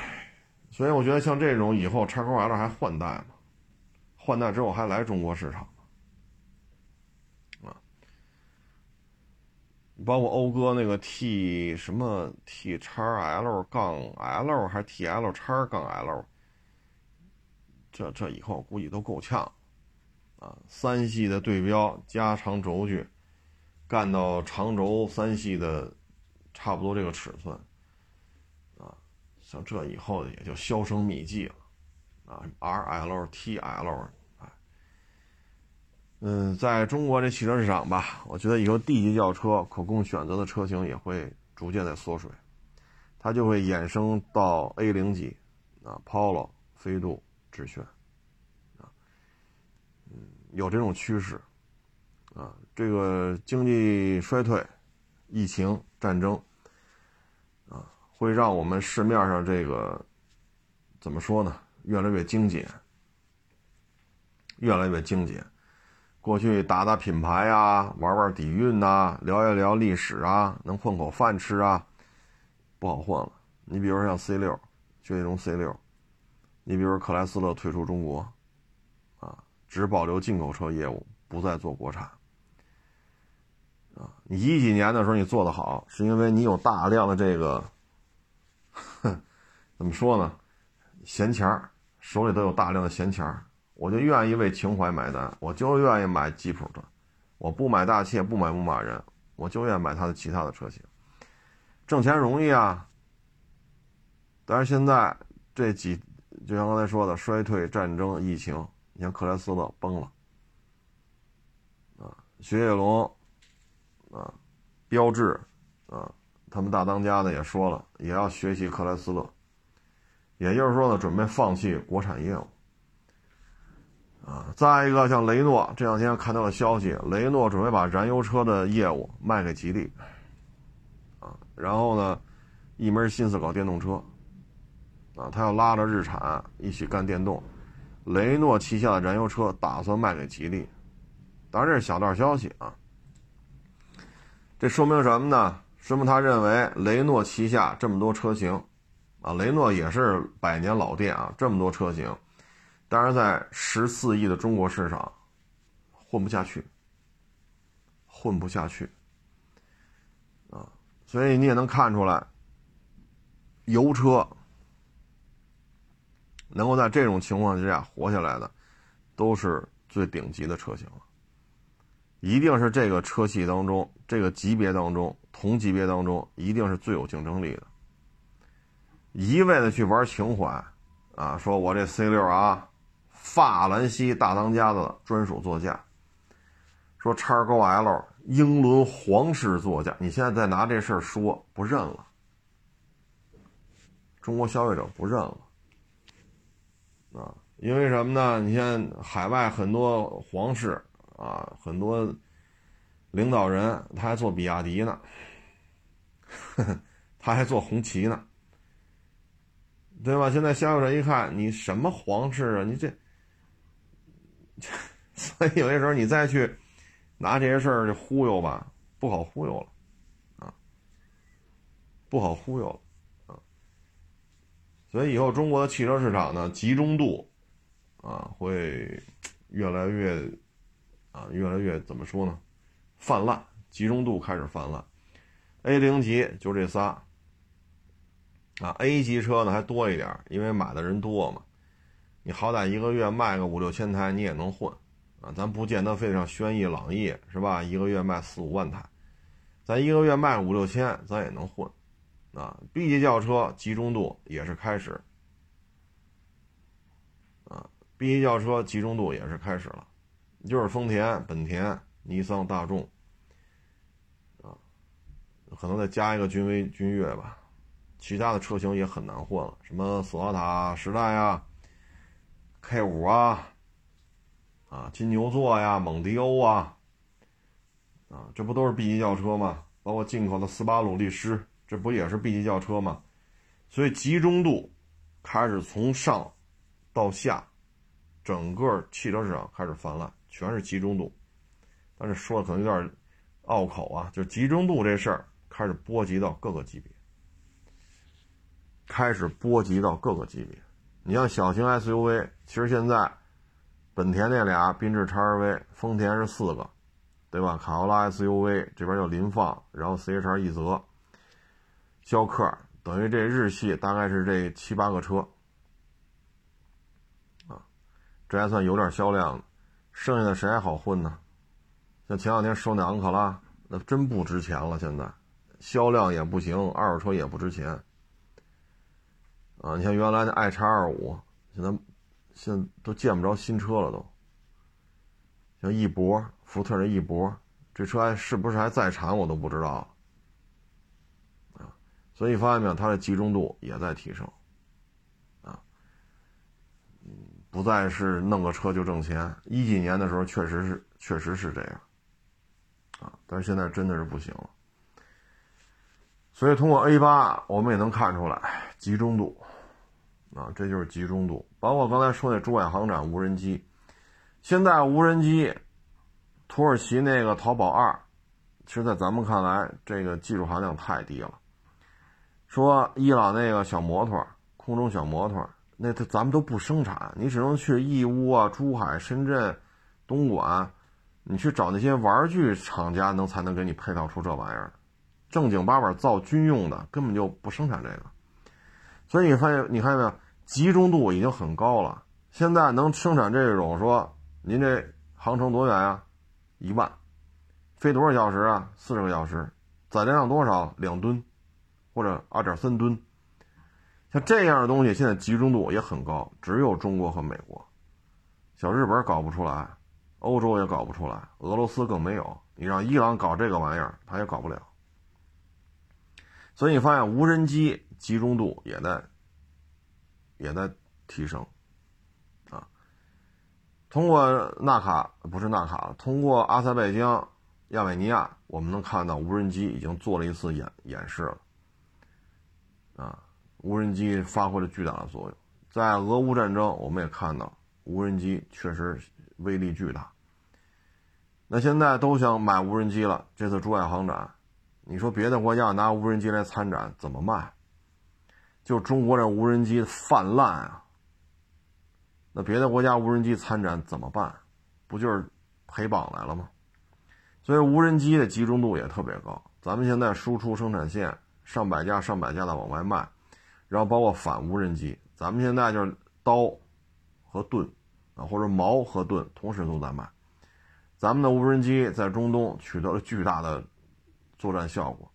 所以我觉得像这种以后叉勾 L 还换代吗？换代之后还来中国市场吗？啊，包括讴歌那个 T 什么 T 叉 L 杠 L 还是 T L 叉杠 L，这这以后估计都够呛。啊，三系的对标加长轴距，干到长轴三系的差不多这个尺寸，啊，像这以后也就销声匿迹了，啊，R L T L，啊，嗯，在中国这汽车市场吧，我觉得以后 D 级轿车可供选择的车型也会逐渐在缩水，它就会衍生到 A 零级，啊，Polo、飞度、致炫。有这种趋势，啊，这个经济衰退、疫情、战争，啊，会让我们市面上这个怎么说呢？越来越精简，越来越精简。过去打打品牌啊，玩玩底蕴呐，聊一聊历史啊，能混口饭吃啊，不好混了。你比如像 C 六，雪铁龙 C 六，你比如克莱斯勒退出中国。啊只保留进口车业务，不再做国产。啊，你一几年的时候你做的好，是因为你有大量的这个，怎么说呢？闲钱儿，手里都有大量的闲钱儿，我就愿意为情怀买单，我就愿意买吉普的，我不买大切，不买牧马人，我就愿意买它的其他的车型，挣钱容易啊。但是现在这几，就像刚才说的，衰退、战争、疫情。你像克莱斯勒崩了，啊，雪铁龙，啊，标致，啊，他们大当家的也说了，也要学习克莱斯勒，也就是说呢，准备放弃国产业务，啊，再一个像雷诺，这两天看到了消息，雷诺准备把燃油车的业务卖给吉利，啊，然后呢，一门心思搞电动车，啊，他要拉着日产一起干电动。雷诺旗下的燃油车打算卖给吉利，当然这是小道消息啊。这说明什么呢？说明他认为雷诺旗下这么多车型，啊，雷诺也是百年老店啊，这么多车型，但是在十四亿的中国市场混不下去，混不下去，啊，所以你也能看出来，油车。能够在这种情况之下活下来的，都是最顶级的车型了。一定是这个车系当中，这个级别当中，同级别当中，一定是最有竞争力的。一味的去玩情怀，啊，说我这 C 六啊，法兰西大当家的专属座驾，说叉勾 L 英伦皇室座驾，你现在再拿这事儿说，不认了，中国消费者不认了。啊，因为什么呢？你像海外很多皇室啊，很多领导人他还做比亚迪呢，他还做红旗呢，对吧？现在消费者一看，你什么皇室啊？你这，所以有些时候你再去拿这些事儿忽悠吧，不好忽悠了，啊，不好忽悠了。所以以后中国的汽车市场呢，集中度，啊，会越来越，啊，越来越怎么说呢？泛滥，集中度开始泛滥。A 零级就这仨，啊，A 级车呢还多一点，因为买的人多嘛。你好歹一个月卖个五六千台，你也能混，啊，咱不见得非得像轩逸、朗逸是吧？一个月卖四五万台，咱一个月卖五六千，咱也能混。啊，B 级轿车集中度也是开始，啊，B 级轿车集中度也是开始了，就是丰田、本田、尼桑、大众，啊，可能再加一个君威、君越吧，其他的车型也很难混了，什么索纳塔、时代啊、K 五啊，啊，金牛座呀、蒙迪欧啊，啊，这不都是 B 级轿车吗？包括进口的斯巴鲁、力狮。这不也是 B 级轿车吗？所以集中度开始从上到下，整个汽车市场开始泛滥，全是集中度。但是说的可能有点拗口啊，就集中度这事儿开始波及到各个级别，开始波及到各个级别。你像小型 SUV，其实现在本田那俩缤智 XRV，丰田是四个，对吧？卡罗拉 SUV 这边叫凌放，然后 CHR 一泽。逍客等于这日系大概是这七八个车，啊，这还算有点销量，剩下的谁还好混呢？像前两天收那昂克拉，那真不值钱了，现在销量也不行，二手车也不值钱。啊，你像原来那 i 叉二五，现在现都见不着新车了都。像翼博，福特的翼博，这车还是不是还在产，我都不知道。所以发现没有，它的集中度也在提升，啊，不再是弄个车就挣钱。一几年的时候确实是，确实是这样，啊，但是现在真的是不行了。所以通过 A 八，我们也能看出来集中度，啊，这就是集中度。包括刚才说那珠海航展无人机，现在无人机，土耳其那个淘宝二，其实在咱们看来，这个技术含量太低了。说伊朗那个小摩托，空中小摩托，那他咱们都不生产，你只能去义乌啊、珠海、深圳、东莞，你去找那些玩具厂家，能才能给你配套出这玩意儿。正经八百造军用的，根本就不生产这个。所以你发现，你看见没有，集中度已经很高了。现在能生产这种，说您这航程多远呀？一万，飞多少小时啊？四十个小时，载量多少？两吨。或者二点三吨，像这样的东西，现在集中度也很高，只有中国和美国，小日本搞不出来，欧洲也搞不出来，俄罗斯更没有。你让伊朗搞这个玩意儿，他也搞不了。所以你发现无人机集中度也在也在提升，啊，通过纳卡不是纳卡，通过阿塞拜疆、亚美尼亚，我们能看到无人机已经做了一次演演示了。啊，无人机发挥了巨大的作用。在俄乌战争，我们也看到无人机确实威力巨大。那现在都想买无人机了，这次珠海航展，你说别的国家拿无人机来参展怎么卖？就中国这无人机泛滥啊！那别的国家无人机参展怎么办？不就是陪绑来了吗？所以无人机的集中度也特别高。咱们现在输出生产线上百架、上百架的往外卖，然后包括反无人机，咱们现在就是刀和盾啊，或者矛和盾同时都在卖。咱们的无人机在中东取得了巨大的作战效果，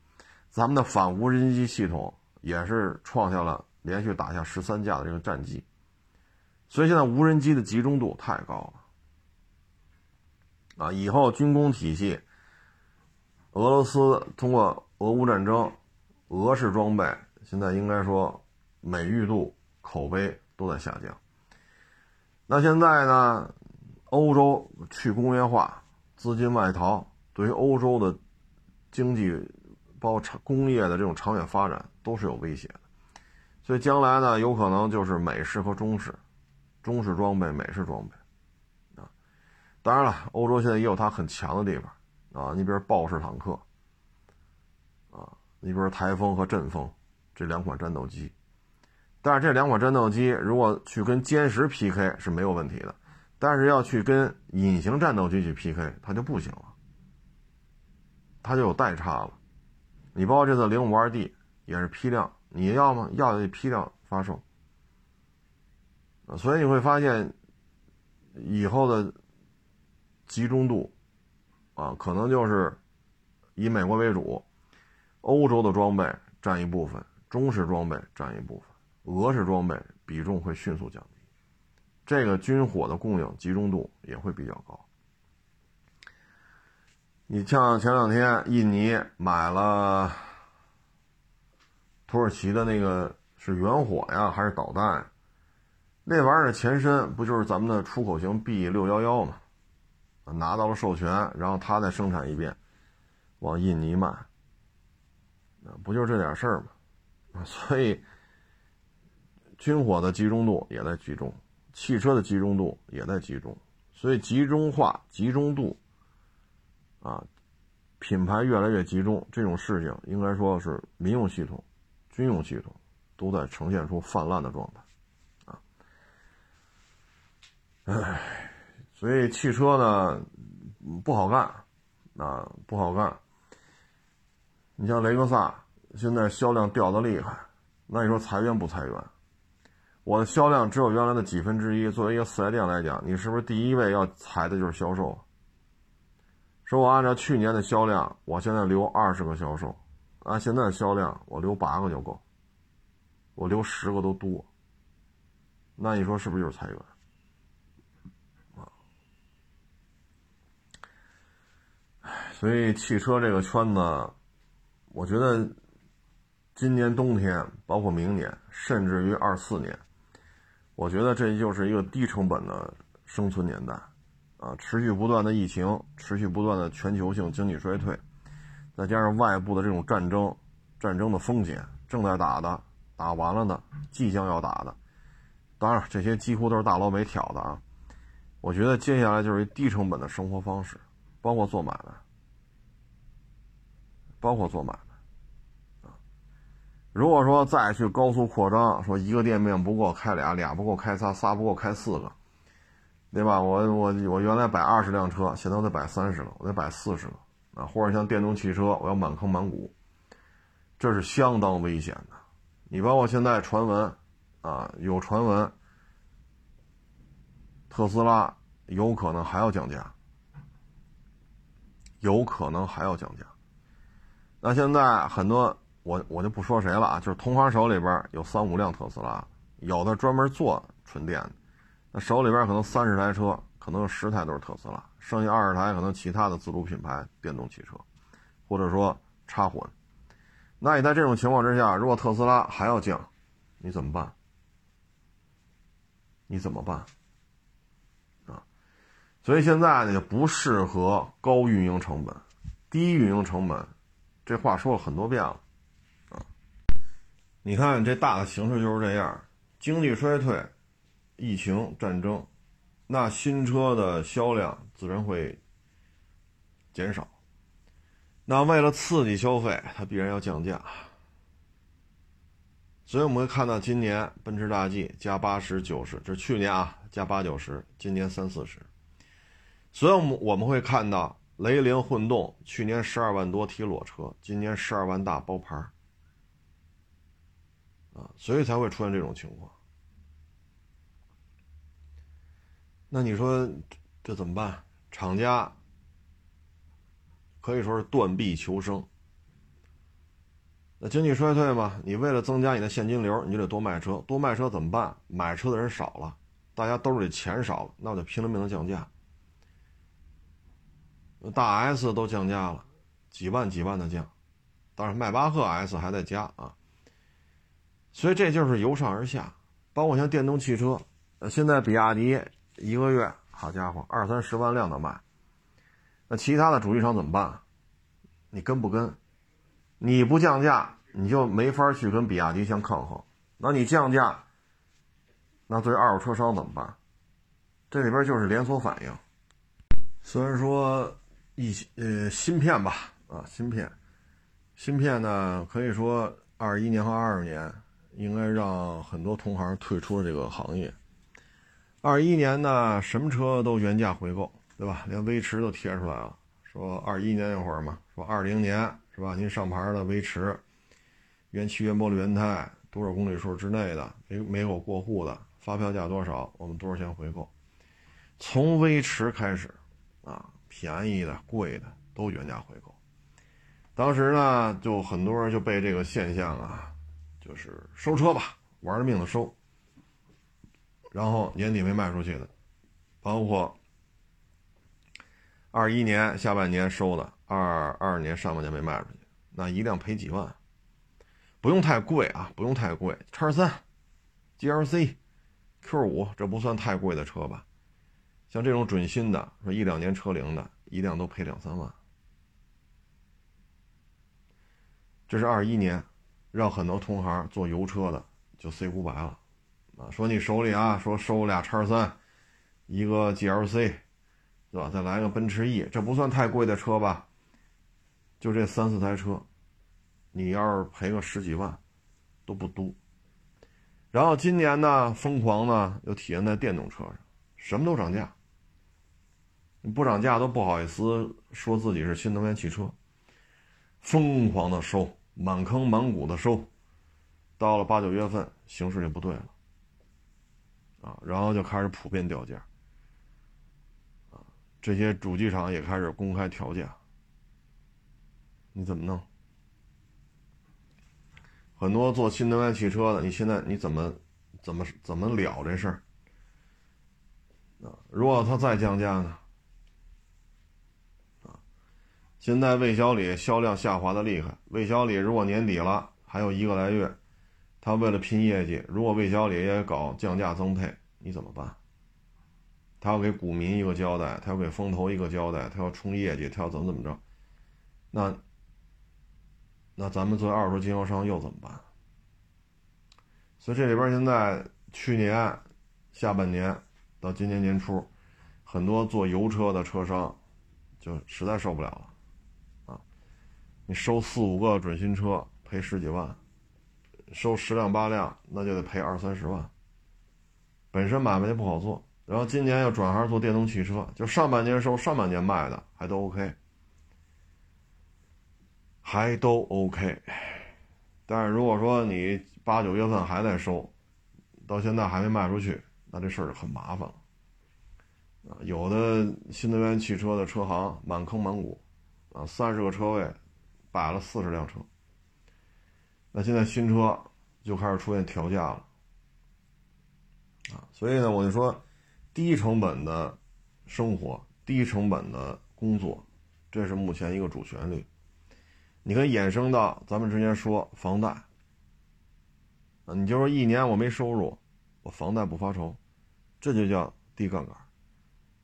咱们的反无人机系统也是创下了连续打下十三架的这个战绩，所以现在无人机的集中度太高了啊！以后军工体系，俄罗斯通过俄乌战争，俄式装备现在应该说美誉度、口碑都在下降。那现在呢？欧洲去工业化，资金外逃，对于欧洲的经济，包括长工业的这种长远发展都是有威胁的。所以将来呢，有可能就是美式和中式，中式装备、美式装备啊。当然了，欧洲现在也有它很强的地方啊。你比如豹式坦克，你比如台风和阵风这两款战斗机，但是这两款战斗机如果去跟歼十 PK 是没有问题的。但是要去跟隐形战斗机去 PK，它就不行了，它就有代差了。你包括这次零五二 D 也是批量，你要吗？要就批量发售。所以你会发现，以后的集中度啊，可能就是以美国为主，欧洲的装备占一部分，中式装备占一部分，俄式装备比重会迅速降低。这个军火的供应集中度也会比较高。你像前两天印尼买了土耳其的那个是远火呀，还是导弹？那玩意儿的前身不就是咱们的出口型 B 六幺幺吗？拿到了授权，然后他再生产一遍，往印尼卖，不就这点事儿吗？所以军火的集中度也在集中。汽车的集中度也在集中，所以集中化、集中度，啊，品牌越来越集中，这种事情应该说是民用系统、军用系统都在呈现出泛滥的状态，啊，唉，所以汽车呢不好干，啊不好干。你像雷克萨现在销量掉的厉害，那你说裁员不裁员？我的销量只有原来的几分之一。作为一个四 S 店来讲，你是不是第一位要裁的就是销售？说我按照去年的销量，我现在留二十个销售，按现在的销量，我留八个就够，我留十个都多。那你说是不是就是裁员？啊，所以汽车这个圈子，我觉得今年冬天，包括明年，甚至于二四年。我觉得这就是一个低成本的生存年代，啊，持续不断的疫情，持续不断的全球性经济衰退，再加上外部的这种战争，战争的风险正在打的，打完了的，即将要打的，当然这些几乎都是大老美挑的啊。我觉得接下来就是一低成本的生活方式，包括做买卖，包括做买卖。如果说再去高速扩张，说一个店面不够开俩，俩不够开仨，仨不够开四个，对吧？我我我原来摆二十辆车，现在我得摆三十个，我得摆四十个啊！或者像电动汽车，我要满坑满谷，这是相当危险的。你包括现在传闻啊，有传闻，特斯拉有可能还要降价，有可能还要降价。那现在很多。我我就不说谁了啊，就是同行手里边有三五辆特斯拉，有的专门做纯电的，那手里边可能三十台车，可能有十台都是特斯拉，剩下二十台可能其他的自主品牌电动汽车，或者说插混。那你在这种情况之下，如果特斯拉还要降，你怎么办？你怎么办？啊，所以现在呢就不适合高运营成本，低运营成本，这话说了很多遍了。啊你看这大的形势就是这样，经济衰退、疫情、战争，那新车的销量自然会减少。那为了刺激消费，它必然要降价。所以我们会看到，今年奔驰大 G 加八十九十，这是去年啊加八九十，今年三四十。所以我们我们会看到，雷凌混动去年十二万多提裸车，今年十二万大包牌啊，所以才会出现这种情况。那你说这怎么办？厂家可以说是断臂求生。那经济衰退嘛，你为了增加你的现金流，你就得多卖车。多卖车怎么办？买车的人少了，大家兜里钱少了，那我就拼了命的降价。大 S 都降价了，几万几万的降，但是迈巴赫 S 还在加啊。所以这就是由上而下，包括像电动汽车，呃，现在比亚迪一个月，好家伙，二三十万辆的卖。那其他的主机厂怎么办？你跟不跟？你不降价，你就没法去跟比亚迪相抗衡。那你降价，那对二手车商怎么办？这里边就是连锁反应。虽然说一呃芯片吧，啊芯片，芯片呢可以说二一年和二二年应该让很多同行退出了这个行业。二一年呢，什么车都原价回购，对吧？连威驰都贴出来了，说二一年那会儿嘛，说二零年。是吧？您上牌的威驰，原漆原玻璃原胎，多少公里数之内的，没没有过户的，发票价多少，我们多少钱回购？从威驰开始，啊，便宜的、贵的都原价回购。当时呢，就很多人就被这个现象啊，就是收车吧，玩命的收。然后年底没卖出去的，包括二一年下半年收的。二二年上半年没卖出去，那一辆赔几万，不用太贵啊，不用太贵。叉三、GLC、Q 五，这不算太贵的车吧？像这种准新的，说一两年车龄的，一辆都赔两三万。这是二一年，让很多同行做油车的就 say goodbye 了啊！说你手里啊，说收俩叉三，一个 GLC，对吧？再来个奔驰 E，这不算太贵的车吧？就这三四台车，你要是赔个十几万，都不多。然后今年呢，疯狂呢又体现在电动车上，什么都涨价。不涨价都不好意思说自己是新能源汽车，疯狂的收，满坑满谷的收。到了八九月份，形势就不对了，啊，然后就开始普遍掉价，啊，这些主机厂也开始公开调价。你怎么弄？很多做新能源汽车的，你现在你怎么怎么怎么了这事儿？啊，如果他再降价呢？啊，现在魏小李销量下滑的厉害。魏小李如果年底了还有一个来月，他为了拼业绩，如果魏小李也搞降价增配，你怎么办？他要给股民一个交代，他要给风投一个交代，他要冲业绩，他要怎么怎么着？那？那咱们作为二手车经销商又怎么办？所以这里边现在去年下半年到今年年初，很多做油车的车商就实在受不了了！收四五个准新车赔十几万，收十辆八辆那就得赔二三十万。本身买卖就不好做，然后今年又转行做电动汽车，就上半年收上半年卖的还都 OK。还都 OK，但是如果说你八九月份还在收，到现在还没卖出去，那这事儿就很麻烦了。啊，有的新能源汽车的车行满坑满谷，啊，三十个车位摆了四十辆车，那现在新车就开始出现调价了。啊，所以呢，我就说，低成本的生活，低成本的工作，这是目前一个主旋律。你可以衍生到咱们之前说房贷，啊，你就说一年我没收入，我房贷不发愁，这就叫低杠杆，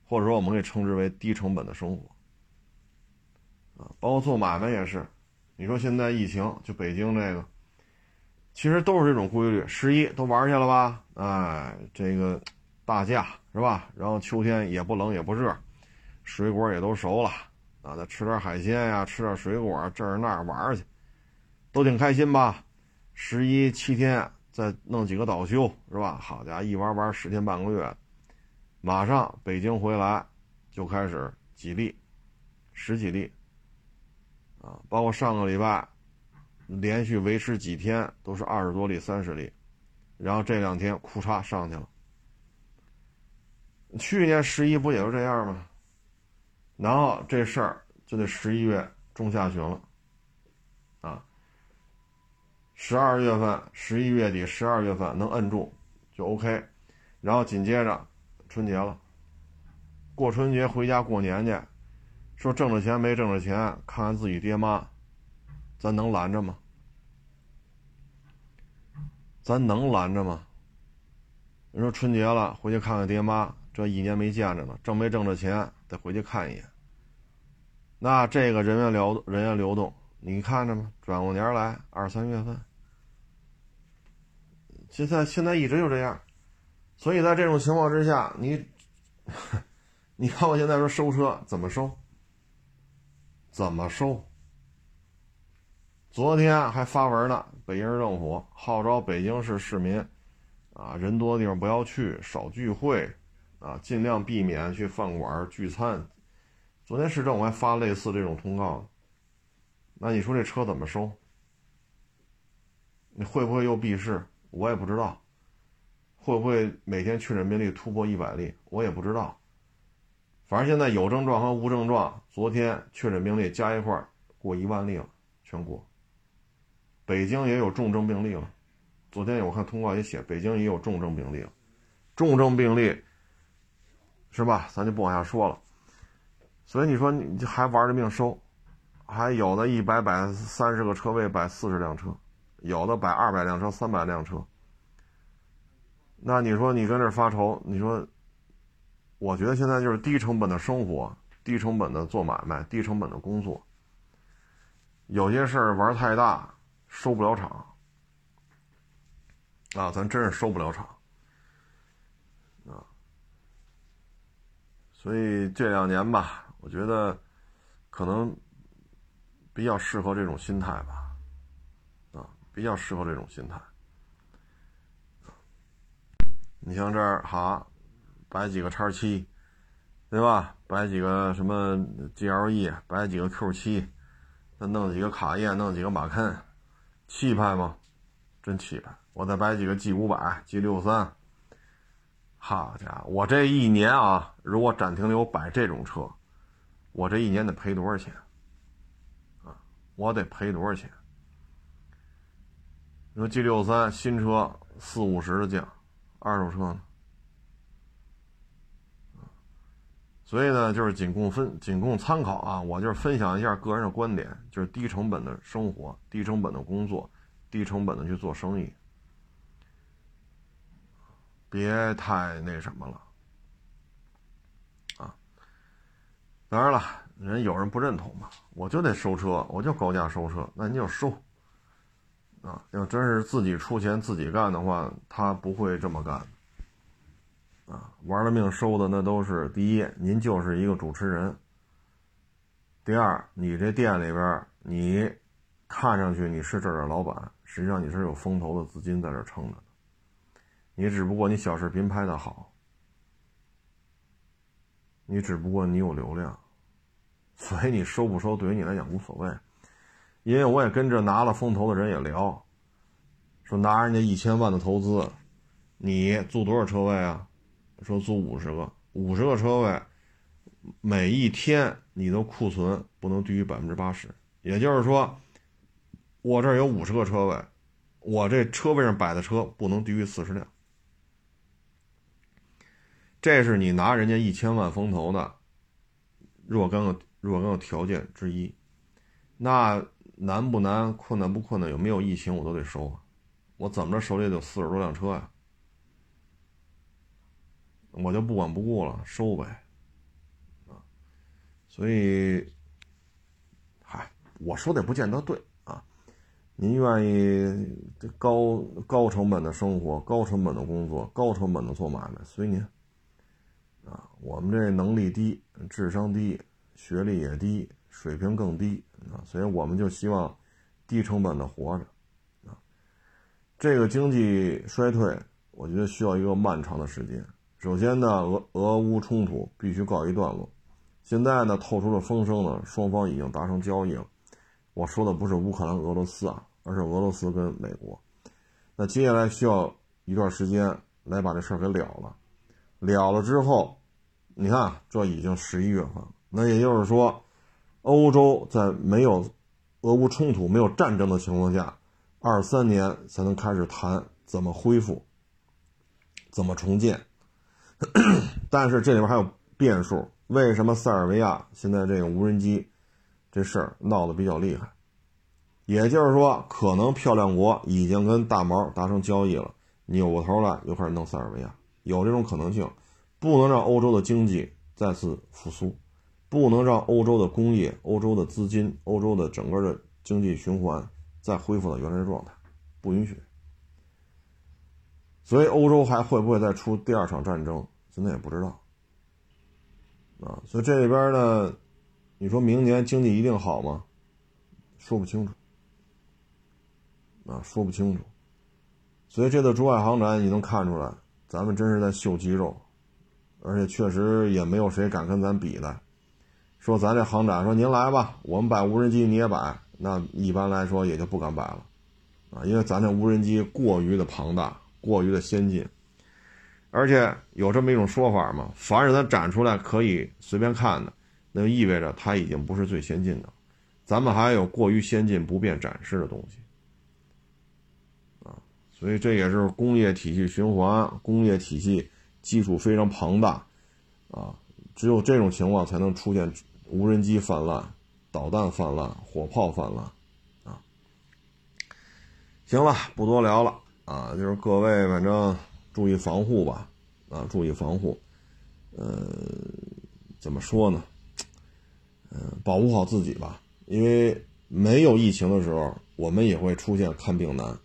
或者说我们可以称之为低成本的生活，啊，包括做买卖也是，你说现在疫情，就北京这个，其实都是这种规律。十一都玩去了吧？哎，这个大假是吧？然后秋天也不冷也不热，水果也都熟了啊，再吃点海鲜呀，吃点水果，这儿那儿玩去，都挺开心吧？十一七天再弄几个倒休是吧？好家伙，一玩玩十天半个月，马上北京回来就开始几例，十几例啊，包括上个礼拜。连续维持几天都是二十多例、三十例，然后这两天库嚓上去了。去年十一不也就这样吗？然后这事儿就得十一月中下旬了，啊，十二月份、十一月底、十二月份能摁住就 OK，然后紧接着春节了，过春节回家过年去，说挣着钱没挣着钱，看看自己爹妈。咱能拦着吗？咱能拦着吗？你说春节了，回去看看爹妈，这一年没见着呢，挣没挣着钱，得回去看一眼。那这个人员流人员流动，你看着吗？转过年来二三月份，现在现在一直就这样，所以在这种情况之下，你 你看我现在说收车怎么收？怎么收？昨天还发文呢，北京市政府号召北京市市民，啊，人多的地方不要去，少聚会，啊，尽量避免去饭馆聚餐。昨天市政府还发类似这种通告，那你说这车怎么收？你会不会又闭市？我也不知道。会不会每天确诊病例突破一百例？我也不知道。反正现在有症状和无症状，昨天确诊病例加一块过一万例了，全国。北京也有重症病例了，昨天我看通告也写，北京也有重症病例了。重症病例是吧？咱就不往下说了。所以你说你还玩着命收，还有的一百摆三十个车位摆四十辆车，有的摆二百辆车、三百辆车。那你说你跟这发愁？你说，我觉得现在就是低成本的生活，低成本的做买卖，低成本的工作。有些事儿玩太大。收不了场啊！咱真是收不了场啊！所以这两年吧，我觉得可能比较适合这种心态吧，啊，比较适合这种心态。你像这儿哈，摆几个叉七，对吧？摆几个什么 GLE，摆几个 Q 七，再弄几个卡宴，弄几个马肯。气派吗？真气派！我再摆几个 G 五百、G 六三。好家伙，我这一年啊，如果展厅里我摆这种车，我这一年得赔多少钱？啊，我得赔多少钱？你说 G 六三新车四五十的价，二手车呢？所以呢，就是仅供分，仅供参考啊！我就是分享一下个人的观点，就是低成本的生活，低成本的工作，低成本的去做生意，别太那什么了啊！当然了，人有人不认同嘛，我就得收车，我就高价收车，那你就收啊！要真是自己出钱自己干的话，他不会这么干。啊，玩了命收的那都是第一，您就是一个主持人。第二，你这店里边，你看上去你是这儿的老板，实际上你是有风投的资金在这撑着。你只不过你小视频拍的好，你只不过你有流量，所以你收不收对于你来讲无所谓。因为我也跟着拿了风投的人也聊，说拿人家一千万的投资，你租多少车位啊？说租五十个，五十个车位，每一天你的库存不能低于百分之八十。也就是说，我这儿有五十个车位，我这车位上摆的车不能低于四十辆。这是你拿人家一千万风投的若干个若干个条件之一。那难不难？困难不困难？有没有疫情？我都得收啊！我怎么着手里得有四十多辆车呀？我就不管不顾了，收呗，啊，所以，嗨，我说的也不见得对啊，您愿意高高成本的生活、高成本的工作、高成本的做买卖，随您。啊，我们这能力低，智商低，学历也低，水平更低啊，所以我们就希望低成本的活着。啊，这个经济衰退，我觉得需要一个漫长的时间。首先呢，俄俄乌冲突必须告一段落。现在呢，透出了风声呢，双方已经达成交易了。我说的不是乌克兰、俄罗斯啊。而是俄罗斯跟美国，那接下来需要一段时间来把这事儿给了了。了了之后，你看这已经十一月份了，那也就是说，欧洲在没有俄乌冲突、没有战争的情况下，二三年才能开始谈怎么恢复、怎么重建。但是这里边还有变数，为什么塞尔维亚现在这个无人机这事儿闹得比较厉害？也就是说，可能漂亮国已经跟大毛达成交易了，扭过头来又开始弄塞尔维亚，有这种可能性。不能让欧洲的经济再次复苏，不能让欧洲的工业、欧洲的资金、欧洲的整个的经济循环再恢复到原来的状态，不允许。所以，欧洲还会不会再出第二场战争，现在也不知道。啊，所以这里边呢，你说明年经济一定好吗？说不清楚。啊，说不清楚，所以这次珠海航展你能看出来，咱们真是在秀肌肉，而且确实也没有谁敢跟咱比的。说咱这航展，说您来吧，我们摆无人机你也摆，那一般来说也就不敢摆了，啊，因为咱这无人机过于的庞大，过于的先进，而且有这么一种说法嘛，凡是咱展出来可以随便看的，那就意味着它已经不是最先进的，咱们还有过于先进不便展示的东西。啊所以这也是工业体系循环，工业体系基础非常庞大，啊，只有这种情况才能出现无人机泛滥、导弹泛滥、火炮泛滥，啊，行了，不多聊了啊，就是各位反正注意防护吧，啊，注意防护，呃，怎么说呢？嗯，保护好自己吧，因为没有疫情的时候，我们也会出现看病难。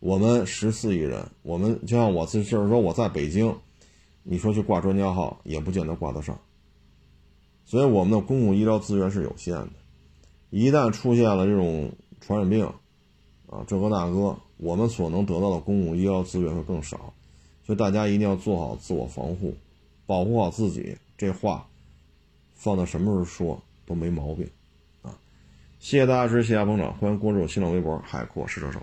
我们十四亿人，我们就像我就是说我在北京，你说去挂专家号也不见得挂得上，所以我们的公共医疗资源是有限的，一旦出现了这种传染病，啊这个那个，我们所能得到的公共医疗资源会更少，所以大家一定要做好自我防护，保护好自己，这话放到什么时候说都没毛病，啊，谢谢大家支持，谢谢捧场，欢迎关注新浪微博海阔试车手。